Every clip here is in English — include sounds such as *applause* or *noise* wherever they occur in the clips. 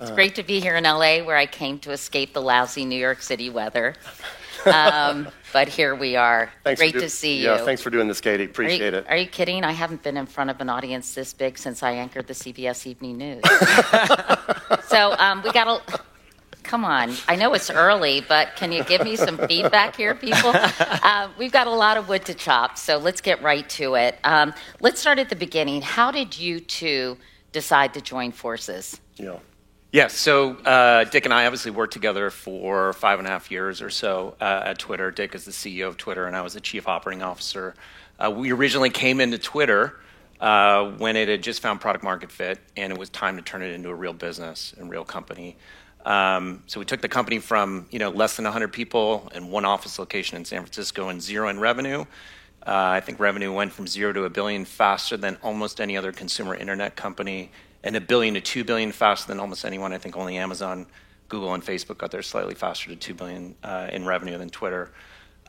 It's great to be here in LA where I came to escape the lousy New York City weather. *laughs* Um, but here we are. Thanks for great do- to see Yeah, you. thanks for doing this, Katie. Are you, Appreciate it. are you kidding? I haven't been in front of an audience this big since I anchored the CBS Evening News. *laughs* so um, we got a. Come on. I know it's early, but can you give me some feedback here, people? *laughs* Uh, we've got a lot of wood to chop, so let's get right to it. Um, let's start at the beginning. How did you two decide to join forces? Yeah. Yes. So uh, Dick and I obviously worked together for five and a half years or so uh, at Twitter. Dick is the CEO of Twitter, and I was the chief operating officer. Uh, we originally came into Twitter uh, when it had just found product market fit, and it was time to turn it into a real business and real company. Um, so we took the company from you know less than 100 people and one office location in San Francisco and zero in revenue. Uh, I think revenue went from zero to a billion faster than almost any other consumer internet company, and a billion to two billion faster than almost anyone. I think only Amazon, Google, and Facebook got there slightly faster to two billion uh, in revenue than Twitter.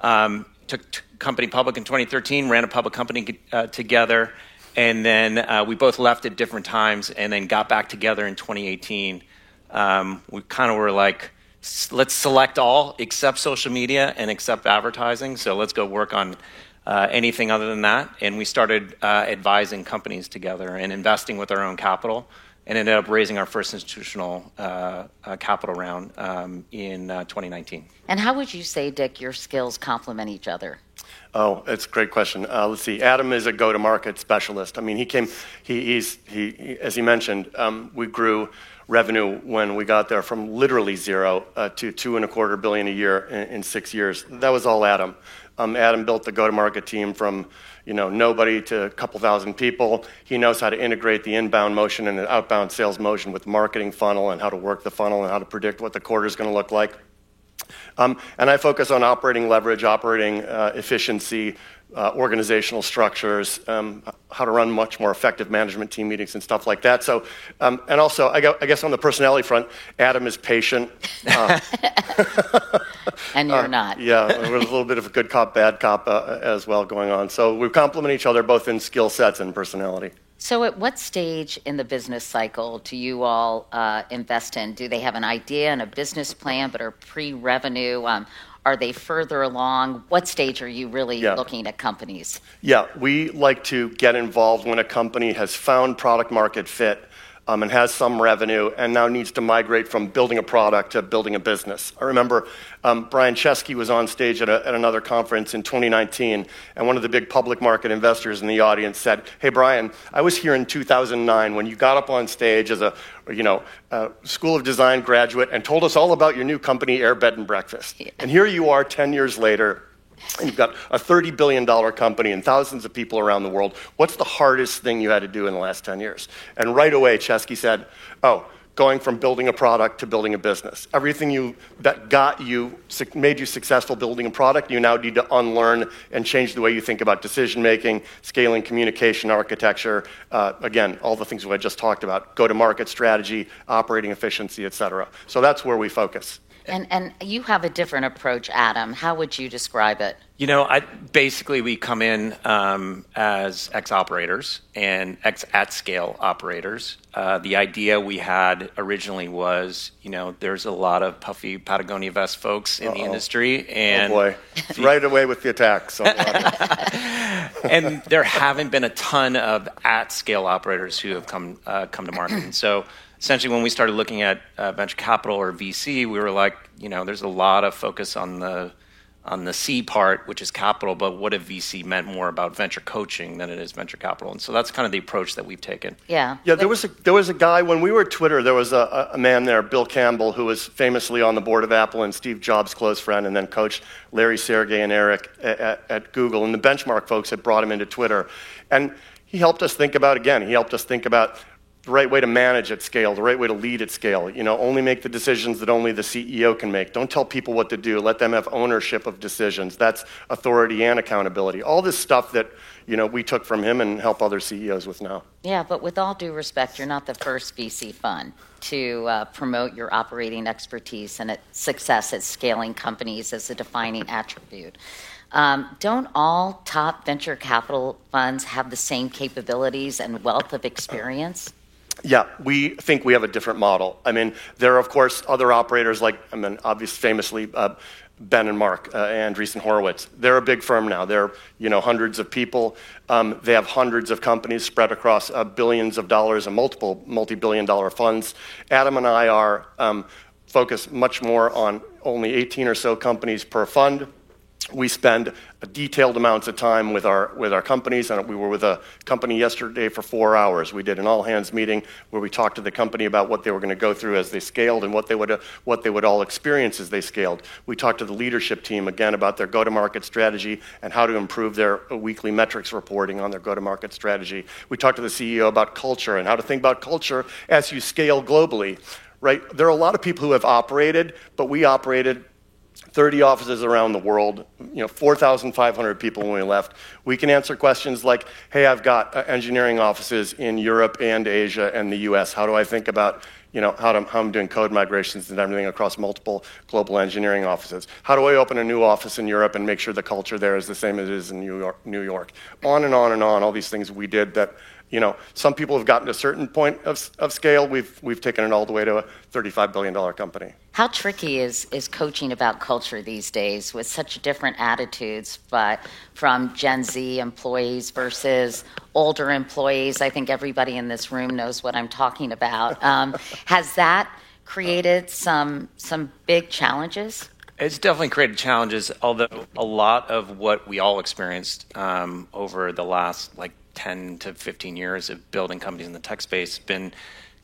Um, took t- company public in 2013, ran a public company uh, together, and then uh, we both left at different times, and then got back together in 2018. Um, we kind of were like, let's select all except social media and except advertising. So let's go work on uh, anything other than that. And we started uh, advising companies together and investing with our own capital, and ended up raising our first institutional uh, uh, capital round um, in uh, 2019. And how would you say, Dick, your skills complement each other? Oh, it's a great question. Uh, let's see. Adam is a go-to-market specialist. I mean, he came. He, he's he, he as he mentioned. Um, we grew revenue when we got there from literally zero uh, to two and a quarter billion a year in, in six years. That was all Adam. Um, Adam built the go-to-market team from you know nobody to a couple thousand people. He knows how to integrate the inbound motion and the outbound sales motion with the marketing funnel and how to work the funnel and how to predict what the quarter is going to look like. Um, and I focus on operating leverage, operating uh, efficiency, uh, organizational structures, um, how to run much more effective management team meetings and stuff like that. So, um, and also, I, gu- I guess on the personality front, Adam is patient. Uh, *laughs* *laughs* And you're not. yeah, there's a little bit of a good cop, bad cop uh, as well going on. So we complement each other both in skill sets and personality. So, at what stage in the business cycle do you all uh, invest in? Do they have an idea and a business plan, but are pre-revenue? Um, are they further along? What stage are you really Yeah. looking at companies? Yeah, we like to get involved when a company has found product market fit um, and has some revenue and now needs to migrate from building a product to building a business. I remember um, Brian Chesky was on stage at, a, at another conference in 2019, and one of the big public market investors in the audience said, "Hey, Brian, I was here in 2009 when you got up on stage as a you know uh, School of Design graduate and told us all about your new company, Air Bed and Breakfast, and here you are 10 years later." And you've got a $30 billion company and thousands of people around the world. What's the hardest thing you had to do in the last 10 years? And right away, Chesky said, Oh, going from building a product to building a business. Everything you, that got you, made you successful building a product, you now need to unlearn and change the way you think about decision making, scaling, communication, architecture. Uh, again, all the things we just talked about go to market strategy, operating efficiency, et cetera. So that's where we focus. And and you have a different approach, Adam. How would you describe it? You know, I, basically, we come in um, as ex operators and ex at scale operators. Uh, the idea we had originally was, you know, there's a lot of puffy Patagonia vest folks in the Uh-oh. industry, Oh and boy, It's right away with the attacks. *laughs* And there haven't been a ton of at scale operators who have come uh, come to market. And so essentially, when we started looking at uh, venture capital or VC, we were like, you know, there's a lot of focus on the on the C part, which is capital, but what if VC meant more about venture coaching than it is venture capital? And so that's kind of the approach that we've taken. Yeah. Yeah, there was a there was a guy when we were at Twitter. There was a, a man there, Bill Campbell, who was famously on the board of Apple and Steve Jobs' close friend, and then coached Larry Sergey and Eric at, at, at Google. And the benchmark folks had brought him into Twitter, and he helped us think about again. He helped us think about the right way to manage at scale, the right way to lead at scale. You know, only make the decisions that only the CEO can make. Don't tell people what to do. Let them have ownership of decisions. That's authority and accountability. All this stuff that you know we took from him and help other CEOs with now. Yeah, but with all due respect, you're not the first VC fund to uh, promote your operating expertise and success at scaling companies as a defining attribute. Um, don't all top venture capital funds have the same capabilities and wealth of experience? Yeah, we think we have a different model. I mean, there are, of course, other operators like, I mean, obviously, famously, uh, Ben and Mark, uh, Andreessen Horowitz. They're a big firm now. They're, you know, hundreds of people. Um, they have hundreds of companies spread across uh, billions of dollars and multiple multi-billion dollar funds. Adam and I are um, focused much more on only 18 or so companies per fund we spend detailed amounts of time with our with our companies and we were with a company yesterday for four hours. We did an all hands meeting where we talked to the company about what they were going to go through as they scaled and what they would what they would all experience as they scaled. We talked to the leadership team again about their go to market strategy and how to improve their weekly metrics reporting on their go to market strategy. We talked to the ceo about culture and how to think about culture as you scale globally right? There are a lot of people who have operated but we operated 30 offices around the world, you know, 4,500 people when we left. We can answer questions like, hey, I've got uh, engineering offices in Europe and Asia and the US. How do I think about, you know, how, to, how I'm doing code migrations and everything across multiple global engineering offices? How do I open a new office in Europe and make sure the culture there is the same as it is in New York? New York? On and on and on, all these things we did that you know, some people have gotten to a certain point of, of scale. We've, we've taken it all the way to a $35 billion company. How tricky is, is coaching about culture these days with such different attitudes, but from Gen Z employees versus older employees? I think everybody in this room knows what I'm talking about. Um, has that created some, some big challenges? It's definitely created challenges, although a lot of what we all experienced um, over the last like 10 to 15 years of building companies in the tech space been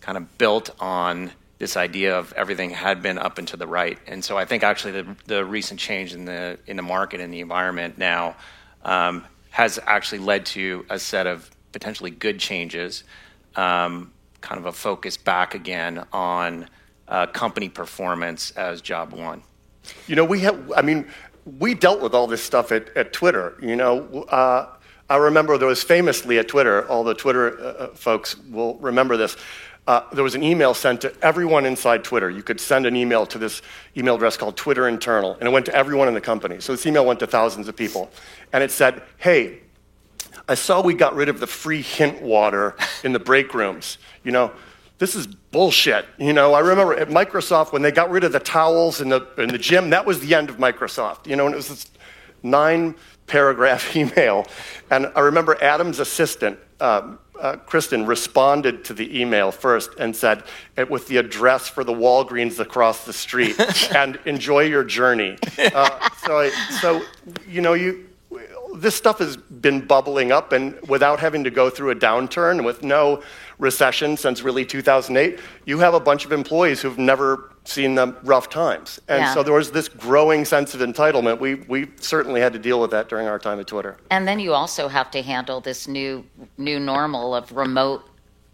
kind of built on this idea of everything had been up and to the right. And so I think actually the, the recent change in the in the market and the environment now um, has actually led to a set of potentially good changes, um, kind of a focus back again on uh, company performance as job one. You know, we have. I mean, we dealt with all this stuff at, at Twitter. You know, uh, I remember there was famously at Twitter, all the Twitter uh, uh, folks will remember this. Uh, there was an email sent to everyone inside Twitter. You could send an email to this email address called Twitter Internal, and it went to everyone in the company. So this email went to thousands of people. And it said, Hey, I saw we got rid of the free hint water in the break rooms. You know, this is bullshit. You know, I remember at Microsoft when they got rid of the towels in the, in the gym, that was the end of Microsoft. You know, and it was this nine paragraph *laughs* email. And I remember Adam's assistant, um, uh, Kristen, responded to the email first and said, with the address for the Walgreens across the street, *laughs* and enjoy your journey. Uh, so, I, so, you know, you, this stuff has been bubbling up, and without having to go through a downturn, with no recession since really 2008, you have a bunch of employees who've never seen the rough times. And yeah. so there was this growing sense of entitlement. We, we certainly had to deal with that during our time at Twitter. And then you also have to handle this new new normal of remote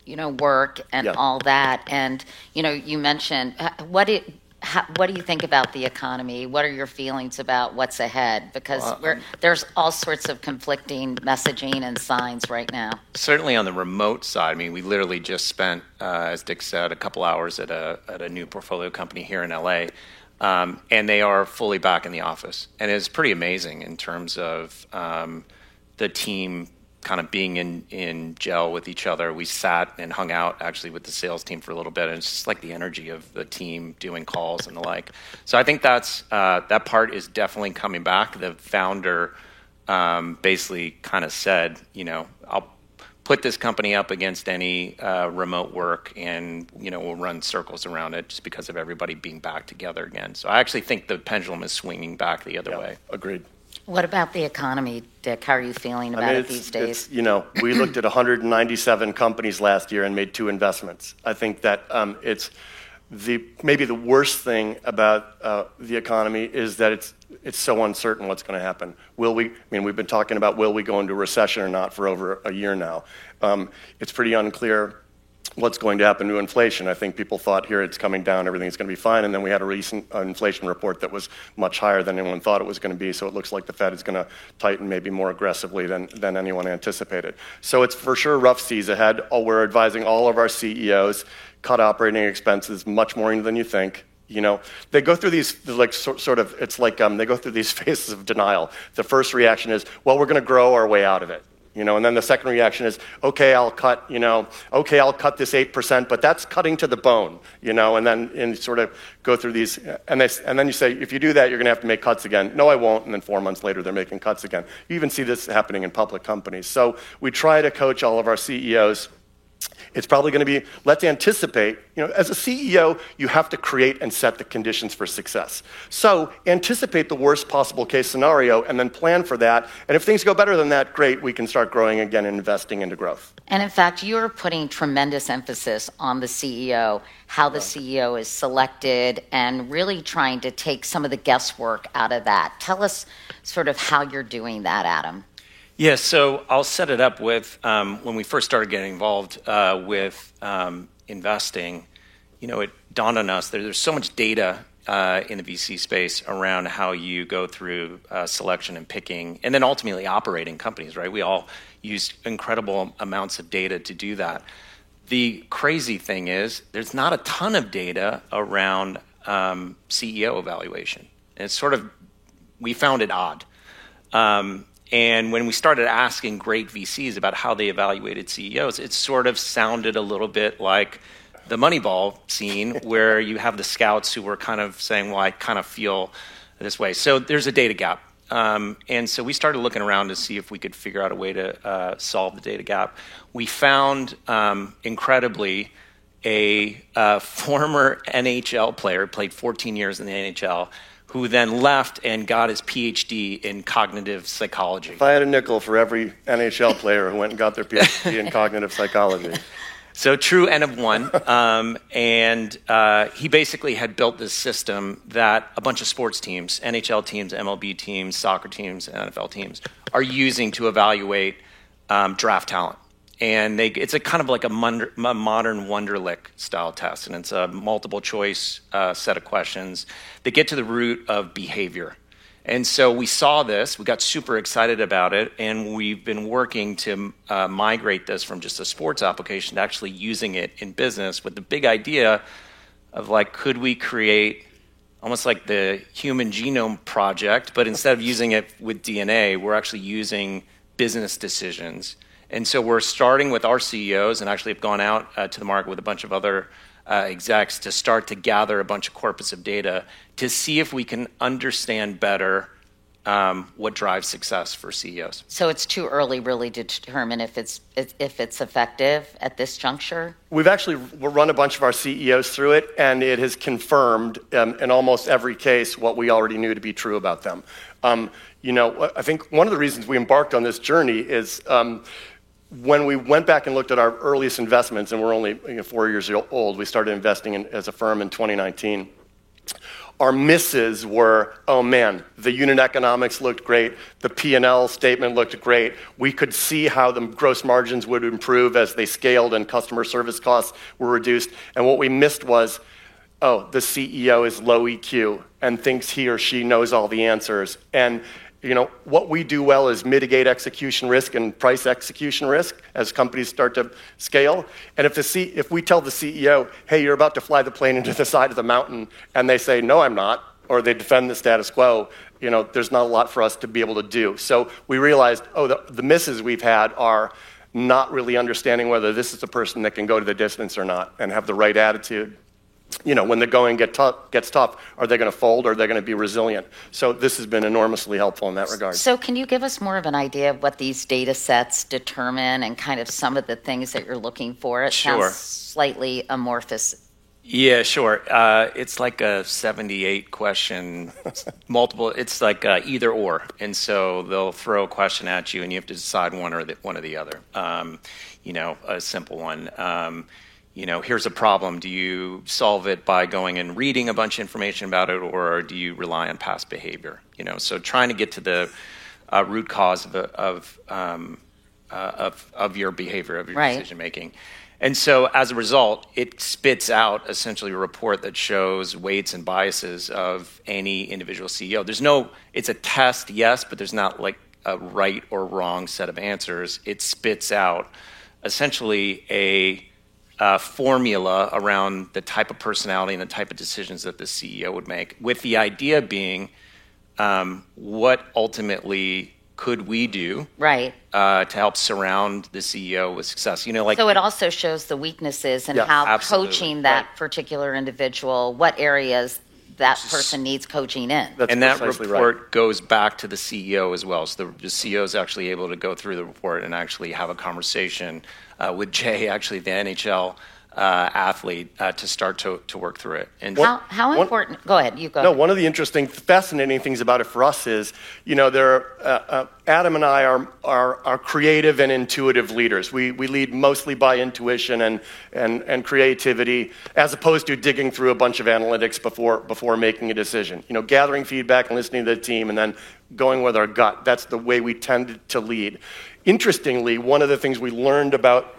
you know work and yeah. all that and you know you mentioned uh, what it how, what do you think about the economy? What are your feelings about what's ahead? Because well, there's all sorts of conflicting messaging and signs right now. Certainly on the remote side, I mean, we literally just spent, uh, as Dick said, a couple hours at a, at a new portfolio company here in LA. Um, and they are fully back in the office. And it's pretty amazing in terms of um, the team kind of being in, in gel with each other. We sat and hung out actually with the sales team for a little bit, and it's just like the energy of the team doing calls and the like. So I think that's uh, that part is definitely coming back. The founder um, basically kind of said, you know, I'll put this company up against any uh, remote work, and you know, we'll run circles around it just because of everybody being back together again. So I actually think the pendulum is swinging back the other yeah, way. Agreed. What about the economy, Dick? How are you feeling about I mean, it these days? You know, we *clears throat* looked at 197 companies last year and made two investments. I think that um, it's the maybe the worst thing about uh, the economy is that it's it's so uncertain what's going to happen. Will we? I mean, we've been talking about will we go into recession or not for over a year now. Um, it's pretty unclear what's going to happen to inflation. I think people thought here it's coming down, everything's going to be fine, and then we had a recent uh, inflation report that was much higher than anyone thought it was going to be. So it looks like the Fed is going to tighten maybe more aggressively than, than anyone anticipated. So it's for sure rough seas ahead. Oh, we're advising all of our CEOs cut operating expenses much more than you think. You know, they go through these like sort of. It's like um, they go through these *laughs* phases of denial. The first reaction is, "Well, we're going to grow our way out of it." You know, and then the second reaction is, okay, I'll cut, you know, okay, I'll cut this 8%, but that's cutting to the bone, you know, and then and sort of go through these. And, they, and then you say, if you do that, you're going to have to make cuts again. No, I won't. And then four months later, they're making cuts again. You even see this happening in public companies. So we try to coach all of our CEOs it's probably going to be let's anticipate. You know, as a CEO, you have to create and set the conditions for success. So anticipate the worst possible case scenario and then plan for that. And if things go better than that, great, we can start growing again and investing into growth. And in fact, you're putting tremendous emphasis on the CEO, how the CEO is selected, and really trying to take some of the guesswork out of that. Tell us sort of how you're doing that, Adam. Yeah, so I'll set it up with um, when we first started getting involved uh, with um, investing, you know, it dawned on us there's so much data uh, in the VC space around how you go through uh, selection and picking, and then ultimately operating companies, right? We all use incredible amounts of data to do that. The crazy thing is, there's not a ton of data around um, CEO evaluation. And it's sort of, we found it odd. Um, and when we started asking great VCs about how they evaluated CEOs, it sort of sounded a little bit like the Moneyball scene, *laughs* where you have the scouts who were kind of saying, Well, I kind of feel this way. So there's a data gap. Um, and so we started looking around to see if we could figure out a way to uh, solve the data gap. We found, um, incredibly, a uh, former NHL player, played 14 years in the NHL, who then left and got his PhD in cognitive psychology. If I had a nickel for every NHL player who went and got their PhD in cognitive psychology. *laughs* So true N of one. Um, and uh, he basically had built this system that a bunch of sports teams, NHL teams, MLB teams, soccer teams, NFL teams, are using to evaluate um, draft talent and they, it's a kind of like a, modern Wonderlic style test, and it's a multiple choice uh, set of questions that get to the root of behavior. And so we saw this, we got super excited about it, and we've been working to uh, migrate this from just a sports application to actually using it in business with the big idea of like, could we create almost like the Human Genome Project, but instead of using it with DNA, we're actually using business decisions and so we're starting with our CEOs and actually have gone out uh, to the market with a bunch of other uh, execs to start to gather a bunch of corpus of data to see if we can understand better um, what drives success for CEOs. So it's too early, really, to determine if it's if it's effective at this juncture. We've actually run a bunch of our CEOs through it, and it has confirmed um, in almost every case what we already knew to be true about them. Um, you know, I think one of the reasons we embarked on this journey is um, when we went back and looked at our earliest investments, and we're only you know, four years old, we started investing in, as a firm in 2019. Our misses were, oh man, the unit economics looked great, the P&L statement looked great. We could see how the gross margins would improve as they scaled and customer service costs were reduced. And what we missed was, oh, the CEO is low EQ and thinks he or she knows all the answers. And you know, what we do well is mitigate execution risk and price execution risk as companies start to scale. And if, the C, if we tell the CEO, hey, you're about to fly the plane *laughs* into the side of the mountain, and they say, no, I'm not, or they defend the status quo, you know, there's not a lot for us to be able to do. So we realized, oh, the, the misses we've had are not really understanding whether this is a person that can go to the distance or not and have the right attitude you know, when the going get tough, gets tough, are they going to fold or are they going to be resilient? So this has been enormously helpful in that regard. So can you give us more of an idea of what these data sets determine and kind of some of the things that you're looking for? It sure. sounds slightly amorphous. Yeah, sure. Uh, it's like a 78 question, multiple. It's like uh, either or, and so they'll throw a question at you, and you have to decide one or the, one or the other. Um, you know, a simple one. Um, you know, here's a problem. Do you solve it by going and reading a bunch of information about it, or do you rely on past behavior? You know, so trying to get to the uh, root cause of of, um, uh, of of your behavior, of your right. decision making. And so, as a result, it spits out essentially a report that shows weights and biases of any individual CEO. There's no, it's a test, yes, but there's not like a right or wrong set of answers. It spits out essentially a uh, formula around the type of personality and the type of decisions that the CEO would make, with the idea being um, what ultimately could we do Right. uh, to help surround the CEO with success? You know, like So it also shows the weaknesses and Yeah, how absolutely. coaching that Right. particular individual, what areas that person needs coaching in. That's and that report right. goes back to the CEO as well. So the, the CEO is actually able to go through the report and actually have a conversation uh, with Jay, *laughs* actually the NHL uh, athlete, uh, to start to, to work through it. And How, how one- important, go ahead, you go. No, one of the interesting, fascinating things about it for us is, you know, there are, uh, uh, Adam and I are, are, are creative and intuitive leaders. We, we lead mostly by intuition and, and, and creativity, as opposed to digging through a bunch of analytics before, before making a decision. You know, gathering feedback and listening to the team and then going with our gut. That's the way we tend to lead. Interestingly, one of the things we learned about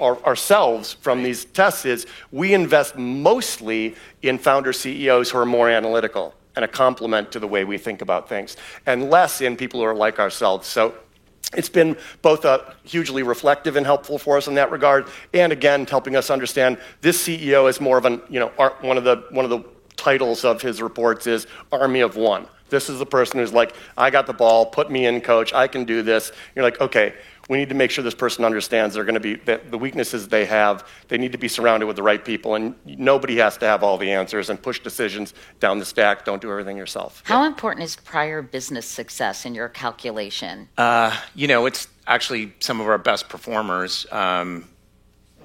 our, ourselves from these tests is we invest mostly in founder CEOs who are more analytical and a complement to the way we think about things, and less in people who are like ourselves. So it's been both uh, hugely reflective and helpful for us in that regard, and again, helping us understand this CEO is more of an, you know, one of the, one of the titles of his reports is Army of One. This is the person who's like, I got the ball, put me in, coach, I can do this. You're like, okay, we need to make sure this person understands they're going to be that the weaknesses they have they need to be surrounded with the right people and nobody has to have all the answers and push decisions down the stack don't do everything yourself How important is prior business success in your calculation? you know, it's actually some of our best performers. Um,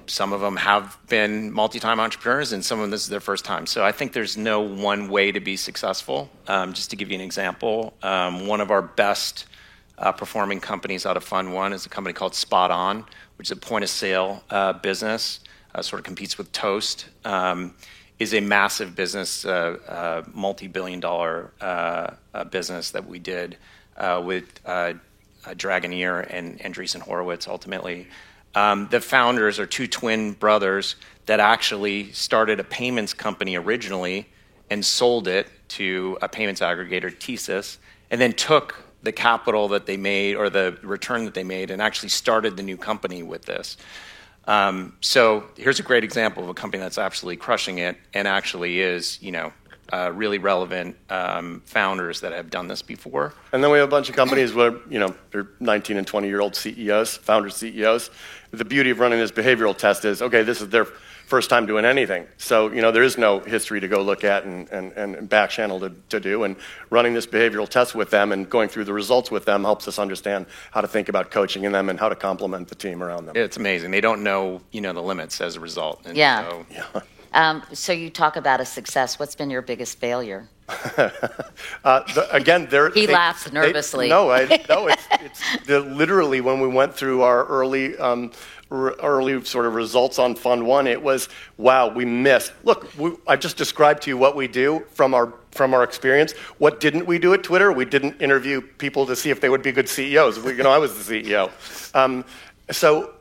some of them have been multi-time entrepreneurs, and some of them this is their first time. So I think there's no one way to be successful. Um, just to give you an example, um, one of our best uh, performing companies out of Fund One is a company called SpotOn, which is a point-of-sale uh, business. Uh, sort of competes with Toast. Um, is a massive business, uh, uh, multi-billion-dollar uh, uh, business that we did uh, with uh, uh, Dragoneer and Andreessen Horowitz ultimately. Um, the founders are two twin brothers that actually started a payments company originally and sold it to a payments aggregator, TSYS, and then took the capital that they made or the return that they made and actually started the new company with this. Um, so here's a great example of a company that's absolutely crushing it and actually is, you know, uh, really relevant um, founders that have done this before. and then we have a bunch of companies where you know they're 19 and 20 year old ceos founder ceos the beauty of running this behavioral test is okay this is their first time doing anything so you know there is no history to go look at and, and, and back channel to, to do and running this behavioral test with them and going through the results with them helps us understand how to think about coaching in them and how to complement the team around them It's amazing. They don't know, you know, the limits as a result. And Yeah. so- Um, so you talk about a success. What's been your biggest failure? *laughs* Uh, the, again, they're, He they- laughs they- nervously. no, I, *laughs* no, it's, it's the, literally when we went through our early, um, r- early sort of results on Fund One, it was wow, we missed. Look, we, I just described to you what we do from our from our experience. What didn't we do at Twitter? We didn't interview people to see if they would be good CEOs. We, you know, I was the CEO, um, so.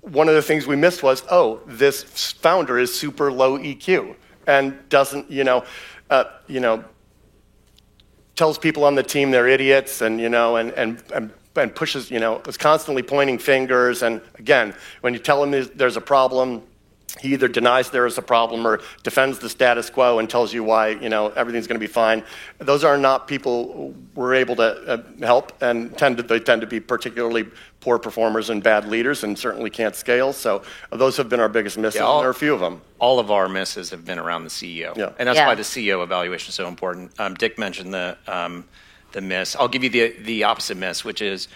One of the things we missed was, oh, this founder is super low EQ and doesn't, you know, uh, you know, tells people on the team they're idiots and you know and and and, and pushes you know is constantly pointing fingers. And again when you tell there's- there's a problem he either denies there is a problem or defends the status quo and tells you why you know everything's going to be fine those are not people we're able to uh, help and tend to they tend to be particularly poor performers and bad leaders and certainly can't scale so those have been our biggest misses Yeah, all- and there are a few of them all of our misses have been around the CEO. Yeah. And that's Yeah. why the CEO evaluation is so important. Um, Dick mentioned the, um, the miss. I'll give you the, the opposite miss, which is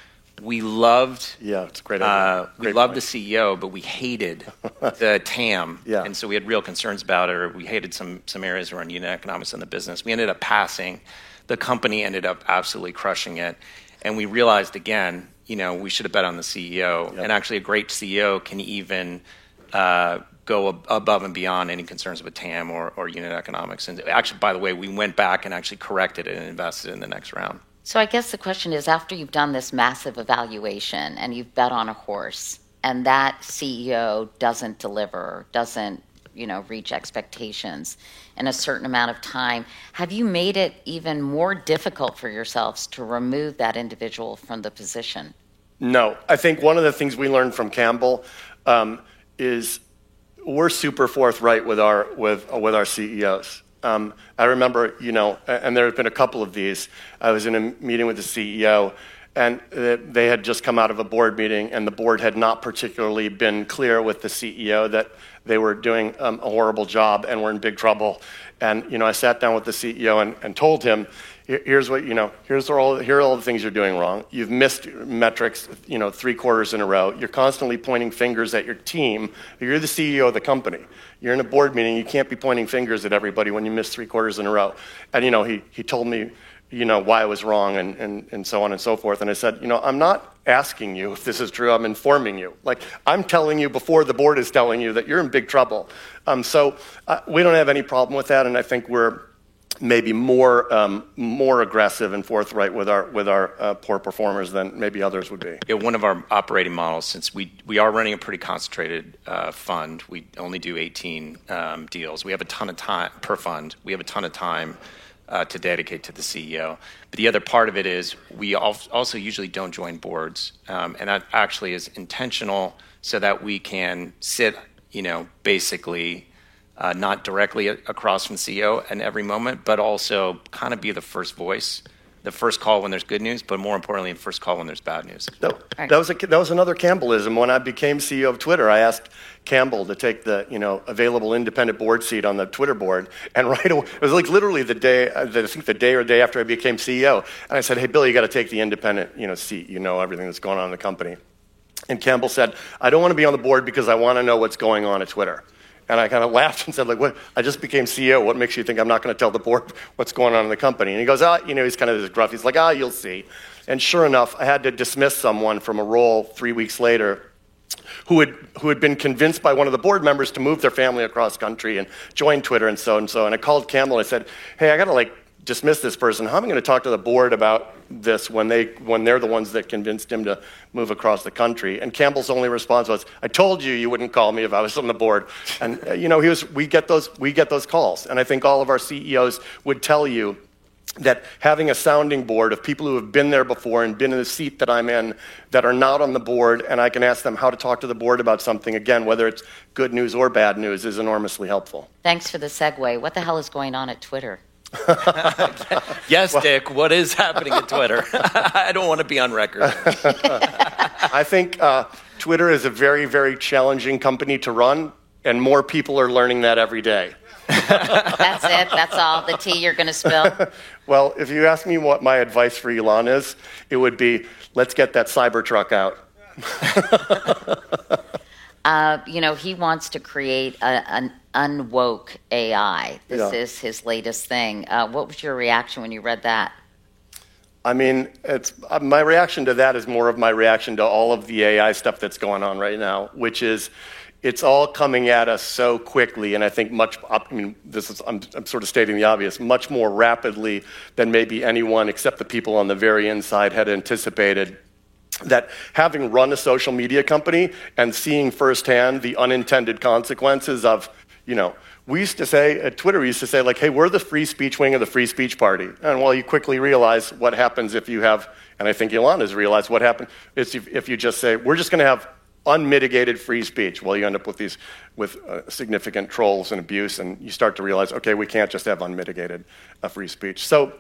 we loved yeah it's a great Uh, idea. we loved point. the CEO, but we hated *laughs* the TAM. Yeah. And so we had real concerns about it, or we hated some, some areas around unit economics in the business. We ended up passing. The company ended up absolutely crushing it. And we realized again, you know, we should have bet on the CEO. And actually, a great CEO can even uh, go ab- above and beyond any concerns with TAM or, or unit economics. And actually, by the way, we went back and actually corrected it and invested in the next round. So I guess the question is after you've done this massive evaluation and you've bet on a horse and that CEO doesn't deliver, doesn't, you know, reach expectations in a certain amount of time, have you made it even more difficult for yourselves to remove that individual from the position? No, I think one of the things we learned from Campbell um, is we're super forthright with our with with our CEOs. Um, I remember, you know, and there have been a couple of these. I was in a meeting with the CEO, and they had just come out of a board meeting, and the board had not particularly been clear with the CEO that they were doing um, a horrible job and were in big trouble. And you know, I sat down with the CEO and, and told him, here's what you know here's all here are all the things you're doing wrong. You've missed metrics you know three quarters in a row. You're constantly pointing fingers at your team. You're the ceo of the company. You're in a board meeting. You can't be pointing fingers at everybody when you miss three quarters in a row. And you know he, he told me you know, why I was wrong and, and, and so on and so forth. And I said, you know, I'm not asking you if this is true, I'm informing you. Like, I'm telling you before the board is telling you that you're in big trouble. Um, so uh, we don't have any problem with that, and I think we're maybe more, um, more aggressive and forthright with our, with our uh, poor performers than maybe others would be. Yeah, one of our operating models, since we, we are running a pretty concentrated uh, fund, we only do 18 um, deals. We have a ton of time per fund. We have a ton of time uh, to dedicate to the CEO. But the other part of it is we also usually don't join boards, um, and that actually is intentional so that we can sit, you know, basically uh, not directly across from CEO in every moment, but also kind of be the first voice the first call when there's good news, but more importantly, the first call when there's bad news. That, right. that was a, that was another Campbellism. When I became CEO of Twitter, I asked Campbell to take the you know available independent board seat on the Twitter board, and *laughs* right away it was like literally the day I think the day or day after I became CEO, and I said, "Hey, Bill, you got to take the independent you know seat. You know everything that's going on in the company." And Campbell said, "I don't want to be on the board because I want to know what's going on at Twitter." And I kind of laughed and said, like, what? I just became CEO. What makes you think I'm not going to tell the board what's going on in the company? And he goes, ah, you know, he's kind of this gruff. He's like, ah, you'll see. And sure enough, I had to dismiss someone from a role three weeks later who had, who had been convinced by one of the board members to move their family across country and join Twitter and so and so. And I called Campbell and I said, hey, I got to like dismiss this person. How am I going to talk to the board about this when, they, when they're the ones that convinced him to move across the country? And Campbell's only response was, I told you you wouldn't call me if I was on the board. And, uh, you know, he was, we, get those, we get those calls. And I think all of our CEOs would tell you that having a sounding board of people who have been there before and been in the seat that I'm in that are not on the board, and I can ask them how to talk to the board about something, again, whether it's good news or bad news, is enormously helpful. Thanks for the segue. What the hell is going on at Twitter? *laughs* yes, well, Dick, what is happening at Twitter? *laughs* *laughs* I don't want to be on record. I think uh, Twitter is a very, very challenging company to run, and more people are learning that every day. That's it? That's all? The tea you're going to spill? well, if you ask me what my advice for Elon is, it would be let's get that Cybertruck out. Uh, you know, he wants to create a, an unwoke AI. This yeah. is his latest thing. Uh, what was your reaction when you read that? I mean, it's uh, my reaction to that is more of my reaction to all of the AI stuff that's going on right now, which is it's all coming at us so quickly, and I think much. I mean, this is I'm, I'm sort of stating the obvious, much more rapidly than maybe anyone except the people on the very inside had anticipated that having run a social media company and seeing firsthand the unintended consequences of, you know, we used to say at Twitter, we used to say, like, hey, we're the free speech wing of the free speech party. And well, you quickly realize what happens if you have, and I think Elon has realized what happens is if, if you just say, we're just going to have unmitigated free speech. Well, you end up with these with uh, significant trolls and abuse, and you start to realize, okay, we can't just have unmitigated uh, free speech. So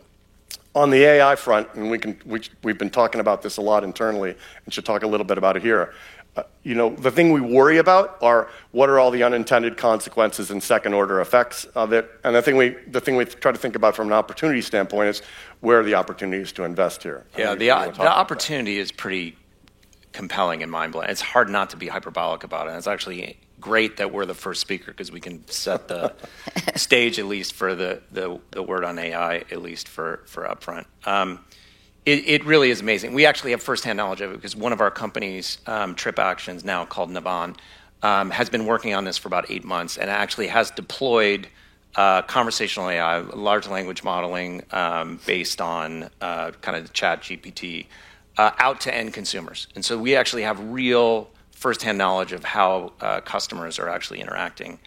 on the AI front, and we can, we, we've been talking about this a lot internally and should talk a little bit about it here. Uh, you know, the thing we worry about are what are all the unintended consequences and second order effects of it. And the thing we, the thing we try to think about from an opportunity standpoint is where are the opportunities to invest here? Yeah, the, the opportunity is pretty compelling and mind blowing. It's hard not to be hyperbolic about it. It's actually great that we're the first speaker because we can set the *laughs* stage at least for the, the, the, word on AI, at least for, for upfront. Um, it, it, really is amazing. We actually have firsthand knowledge of it because one of our companies, um, TripActions, now called Navan, um, has been working on this for about eight months and actually has deployed uh, conversational AI, large language modeling um, based on uh, kind of ChatGPT, uh, out to end consumers. And so we actually have real firsthand knowledge of how uh, customers are actually interacting.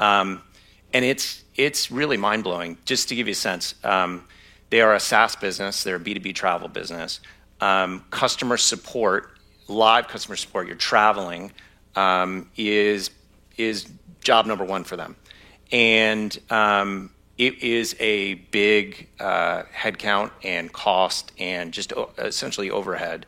Um, and it's, it's really mind blowing. Just to give you a sense, um, they are a SaaS business, they're a B2B travel business. Um, customer support, live customer support, you're traveling, um, is, is job number one for them. And um, it is a big uh, headcount and cost and just essentially overhead.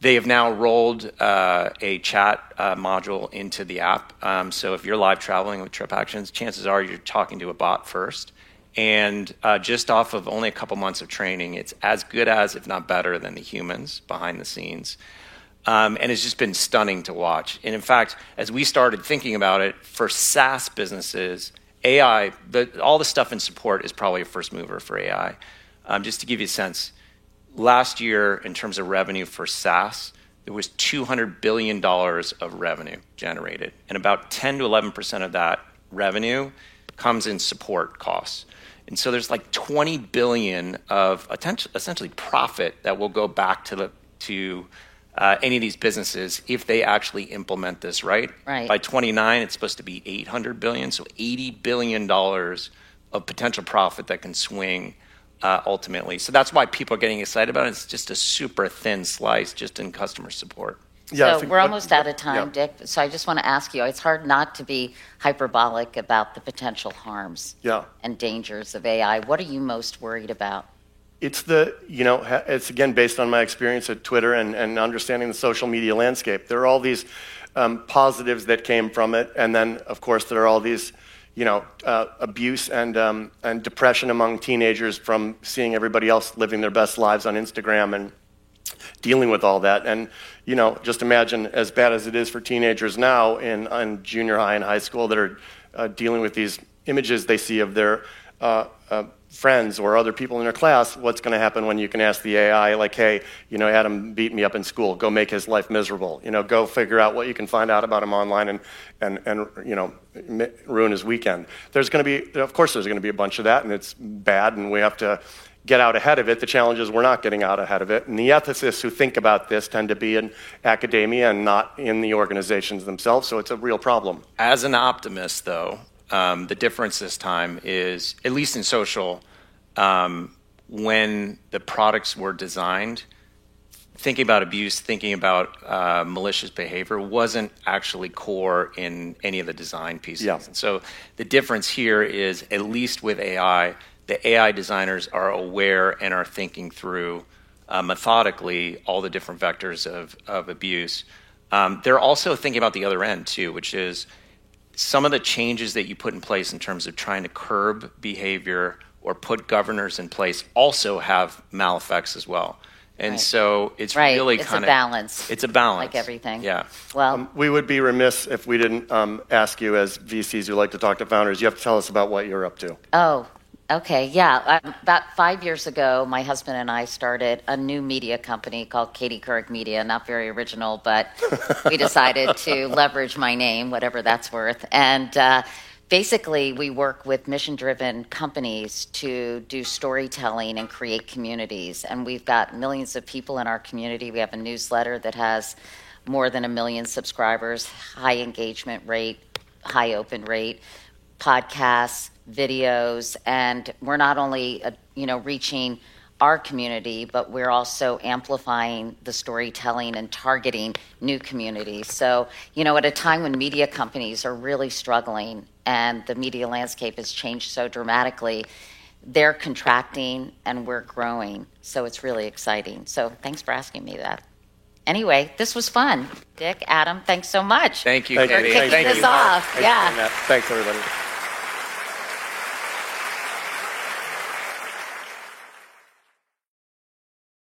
They have now rolled uh, a chat uh, module into the app. Um, so if you're live traveling with TripActions, chances are you're talking to a bot first. And uh, just off of only a couple months of training, it's as good as, if not better, than the humans behind the scenes. Um, and it's just been stunning to watch. And in fact, as we started thinking about it for SaaS businesses, AI, the, all the stuff in support is probably a first mover for AI. Um, just to give you a sense, last year, in terms of revenue for SaaS, there was $200 billion of revenue generated, and about 10 to 11% of that revenue comes in support costs. And so there's like 20 billion of essentially profit that will go back to the to uh, any of these businesses if they actually implement this right. Right. By 29, it's supposed to be 800 billion, so 80 billion dollars of potential profit that can swing uh, ultimately. So that's why people are getting excited about it. It's just a super thin slice just in customer support. Yeah, so think we're what- almost out of time, yeah. Dick. So I just want to ask you it's hard not to be hyperbolic about the potential harms Yeah. and dangers of AI. What are you most worried about? It's the, you know, it's again based on my experience at Twitter and, and understanding the social media landscape. There are all these um, positives that came from it, and then, of course, there are all these, you know, uh, abuse and, um, and depression among teenagers from seeing everybody else living their best lives on Instagram and dealing with all that. And, you know, just imagine as bad as it is for teenagers now in, in junior high and high school that are uh, dealing with these images they see of their uh, uh, friends or other people in their class, what's going to happen when you can ask the AI, like, hey, you know, Adam beat me up in school, go make his life miserable. You know, go figure out what you can find out about him online and, and, and you know, ruin his weekend. There's going to be, of course, there's going to be a bunch of that, and it's bad, and we have to get out ahead of it. The challenge is we're not getting out ahead of it. And the ethicists who think about this tend to be in academia and not in the organizations themselves, so it's a real problem. As an optimist, though, um, the difference this time is, at least in social, um, when the products were designed, thinking about abuse, thinking about uh, malicious behavior wasn't actually core in any of the design pieces. Yeah. And so the difference here is, at least with AI, the AI designers are aware and are thinking through uh, methodically all the different vectors of, of abuse. Um, they're also thinking about the other end, too, which is some of the changes that you put in place in terms of trying to curb behavior or put governors in place also have mal effects as well. And Right. so it's Right, really it's a kind of balance, It's a balance, like everything. Yeah. Well, We would be remiss if we didn't um, ask you, as VCs who like to talk to founders, you have to tell us about what you're up to. Oh, okay. Yeah. About five years ago, my husband and I started a new media company called Katie Couric Media. Not very original, but we decided to *laughs* leverage my name, whatever that's worth. And uh, basically, we work with mission driven companies to do storytelling and create communities. And we've got millions of people in our community. We have a newsletter that has more than a million subscribers, high engagement rate, high open rate podcasts, videos, and we're not only uh, you know reaching our community, but we're also amplifying the storytelling and targeting new communities. So, you know, at a time when media companies are really struggling and the media landscape has changed so dramatically, they're contracting and we're growing. So it's really exciting. So thanks for asking me that. Anyway, this was fun. Dick, Adam, thanks so much. Thank you, Thank you. Katie. Thank Kicking you. this off. Thanks, Yeah. Thanks, everybody.